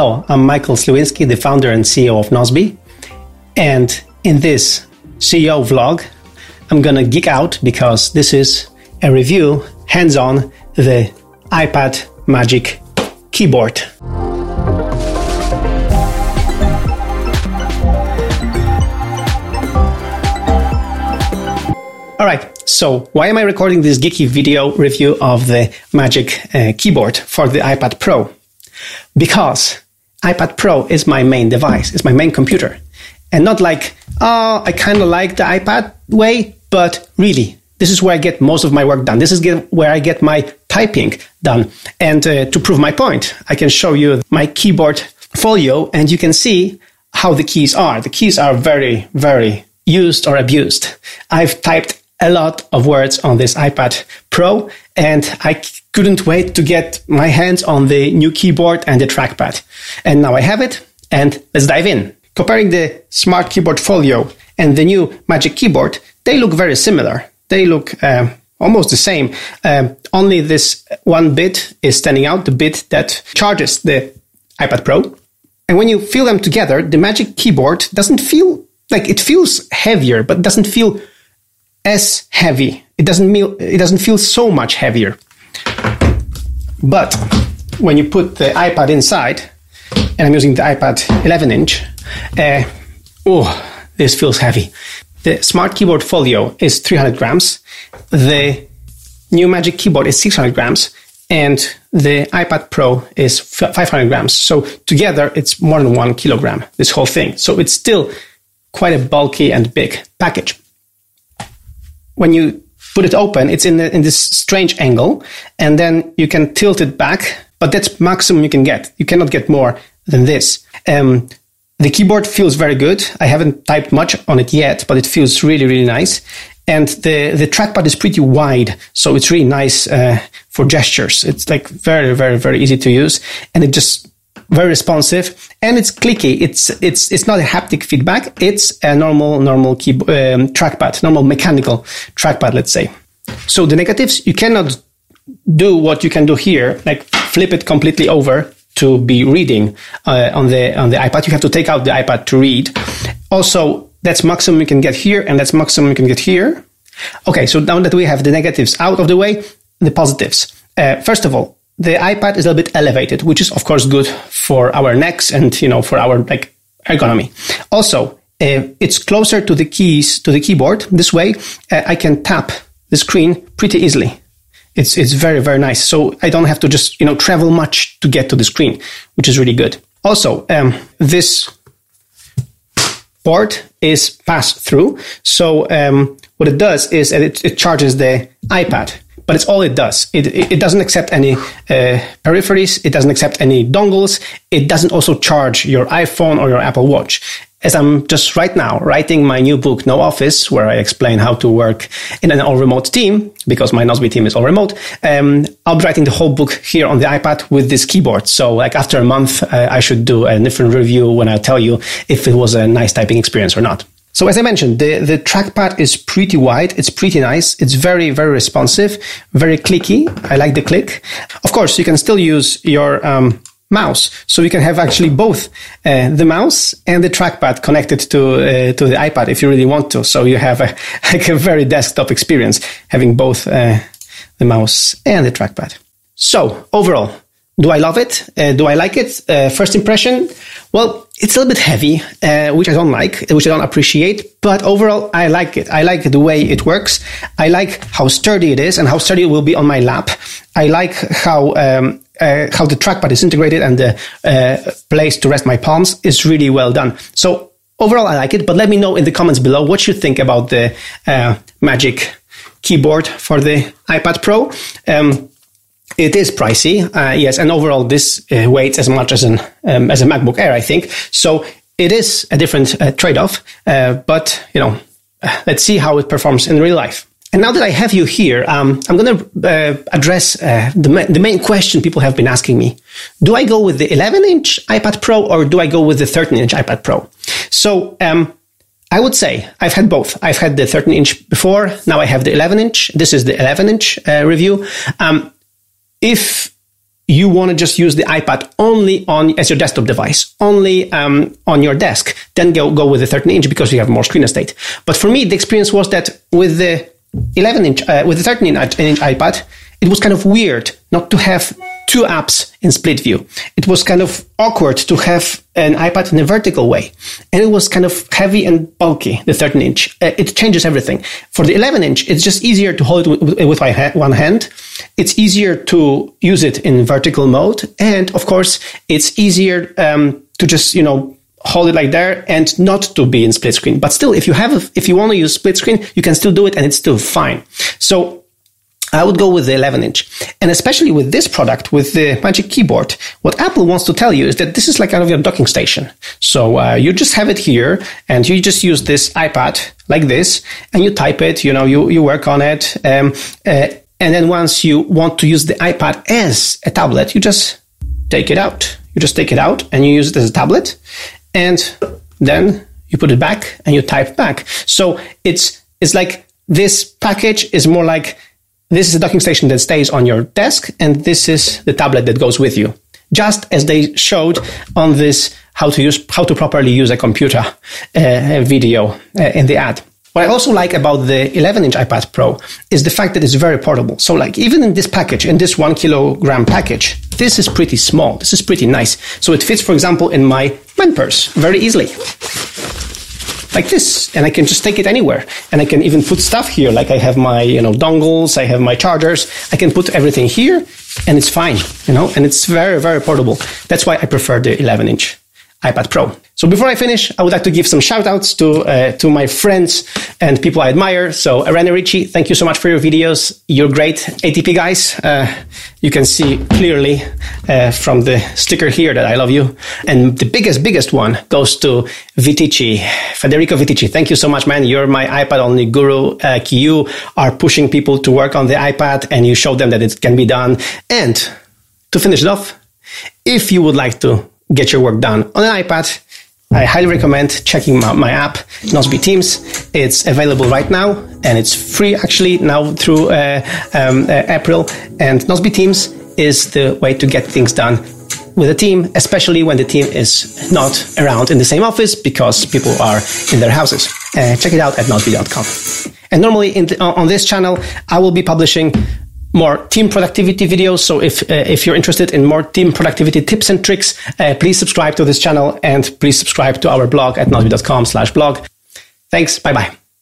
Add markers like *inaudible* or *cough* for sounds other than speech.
Hello, I'm Michael Sliwinski, the founder and CEO of Nozbe. And in this CEO vlog, I'm gonna geek out because this is a review hands on the iPad Magic Keyboard. All right, so why am I recording this geeky video review of the Magic uh, keyboard for the iPad Pro? Because iPad Pro is my main device, it's my main computer. And not like, oh, I kind of like the iPad way, but really, this is where I get most of my work done. This is get, where I get my typing done. And uh, to prove my point, I can show you my keyboard folio and you can see how the keys are. The keys are very, very used or abused. I've typed a lot of words on this iPad Pro and I couldn't wait to get my hands on the new keyboard and the trackpad. And now I have it and let's dive in. Comparing the Smart Keyboard Folio and the new Magic Keyboard, they look very similar. They look uh, almost the same. Um, only this one bit is standing out, the bit that charges the iPad Pro. And when you feel them together, the Magic Keyboard doesn't feel like it feels heavier, but doesn't feel as heavy. It doesn't feel, it doesn't feel so much heavier. But when you put the iPad inside, and I'm using the iPad 11 inch, uh, oh, this feels heavy. The Smart Keyboard Folio is 300 grams. The new Magic Keyboard is 600 grams. And the iPad Pro is 500 grams. So together, it's more than one kilogram, this whole thing. So it's still quite a bulky and big package when you put it open, it's in, the, in this strange angle, and then you can tilt it back, but that's maximum you can get. You cannot get more than this. Um, the keyboard feels very good. I haven't typed much on it yet, but it feels really, really nice. And the, the trackpad is pretty wide, so it's really nice uh, for gestures. It's like very, very, very easy to use, and it just very responsive and it's clicky. It's it's it's not a haptic feedback. It's a normal normal key um, trackpad, normal mechanical trackpad. Let's say. So the negatives you cannot do what you can do here, like flip it completely over to be reading uh, on the on the iPad. You have to take out the iPad to read. Also, that's maximum you can get here, and that's maximum you can get here. Okay, so now that we have the negatives out of the way, the positives. Uh, first of all, the iPad is a little bit elevated, which is of course good for our necks and you know for our like ergonomy. Also, uh, it's closer to the keys to the keyboard. This way, uh, I can tap the screen pretty easily. It's it's very very nice. So I don't have to just you know travel much to get to the screen, which is really good. Also, um, this port is pass through. So um, what it does is it, it charges the iPad but it's all it does. It, it, doesn't accept any uh, peripheries. It doesn't accept any dongles. It doesn't also charge your iPhone or your Apple Watch. As I'm just right now writing my new book, No Office, where I explain how to work in an all remote team, because my Nozbe team is all remote, um, I'll be writing the whole book here on the iPad with this keyboard. So like after a month, uh, I should do a different review when I tell you if it was a nice typing experience or not. So as I mentioned, the, the trackpad is pretty wide. It's pretty nice. It's very, very responsive, very clicky. I like the click. Of course, you can still use your um, mouse. So you can have actually both uh, the mouse and the trackpad connected to uh, to the iPad if you really want to. So you have a, *laughs* like a very desktop experience having both uh, the mouse and the trackpad. So overall, do I love it? Uh, do I like it? Uh, first impression? Well, it's a little bit heavy, uh, which I don't like, which I don't appreciate. But overall, I like it. I like the way it works. I like how sturdy it is and how sturdy it will be on my lap. I like how um, uh, how the trackpad is integrated and the uh, place to rest my palms is really well done. So overall, I like it. But let me know in the comments below what you think about the uh, Magic keyboard for the iPad Pro. Um, it is pricey, uh, yes, and overall this uh, weighs as much as an um, as a MacBook Air, I think. So it is a different uh, trade-off, uh, but you know, let's see how it performs in real life. And now that I have you here, um, I'm going to uh, address uh, the, ma- the main question people have been asking me: Do I go with the 11-inch iPad Pro or do I go with the 13-inch iPad Pro? So. Um, I would say I've had both. I've had the 13 inch before. Now I have the 11 inch. This is the 11 inch review. Um, if you want to just use the iPad only on as your desktop device, only um, on your desk, then go go with the 13 inch because you have more screen estate. But for me, the experience was that with the 11 inch, uh, with the 13 inch iPad, it was kind of weird not to have two apps in split view. It was kind of awkward to have an iPad in a vertical way. And it was kind of heavy and bulky, the 13 inch. Uh, it changes everything. For the 11 inch, it's just easier to hold it with, with one hand. It's easier to use it in vertical mode. And of course, it's easier um, to just, you know, hold it like there and not to be in split screen. But still, if you have, if you want to use split screen, you can still do it and it's still fine. So I would go with the 11 inch. And especially with this product, with the Magic Keyboard, what Apple wants to tell you is that this is like kind of your docking station. So uh, you just have it here and you just use this iPad like this and you type it, you know, you, you work on it. Um, uh, and then once you want to use the iPad as a tablet, you just take it out. You just take it out and you use it as a tablet. And then you put it back and you type back. So it's, it's like this package is more like this is a docking station that stays on your desk, and this is the tablet that goes with you. Just as they showed on this how to use how to properly use a computer uh, video uh, in the ad. What I also like about the 11 inch iPad Pro is the fact that it's very portable. So, like, even in this package, in this one kilogram package, this is pretty small. This is pretty nice. So, it fits, for example, in my man purse very easily like this and I can just take it anywhere. And I can even put stuff here. Like I have my, you know, dongles, I have my chargers. I can put everything here and it's fine, you know, and it's very, very portable. That's why I prefer the 11 inch iPad Pro. So before I finish, I would like to give some shout outs to, uh, to my friends and people I admire. So Rene Ritchie, thank you so much for your videos. You're great. ATP guys, uh, you can see clearly uh, from the sticker here that I love you. And the biggest, biggest one goes to Viticci, Federico Viticci. Thank you so much, man. You're my iPad only guru. Uh, you are pushing people to work on the iPad and you show them that it can be done. And to finish it off, if you would like to get your work done on an iPad, I highly recommend checking my, my, app, Nozbe Teams. It's available right now and it's free actually now through uh, um, uh, April. And Nozbe Teams is the way to get things done with a team, especially when the team is not around in the same office because people are in their houses. Uh, check it out at nozbe.com. And normally on this channel, I will be publishing more team productivity videos. So if uh, if you're interested in more team productivity tips and tricks, uh, please subscribe to this channel and please subscribe to our blog at nozbe.com slash blog. Thanks. Bye bye.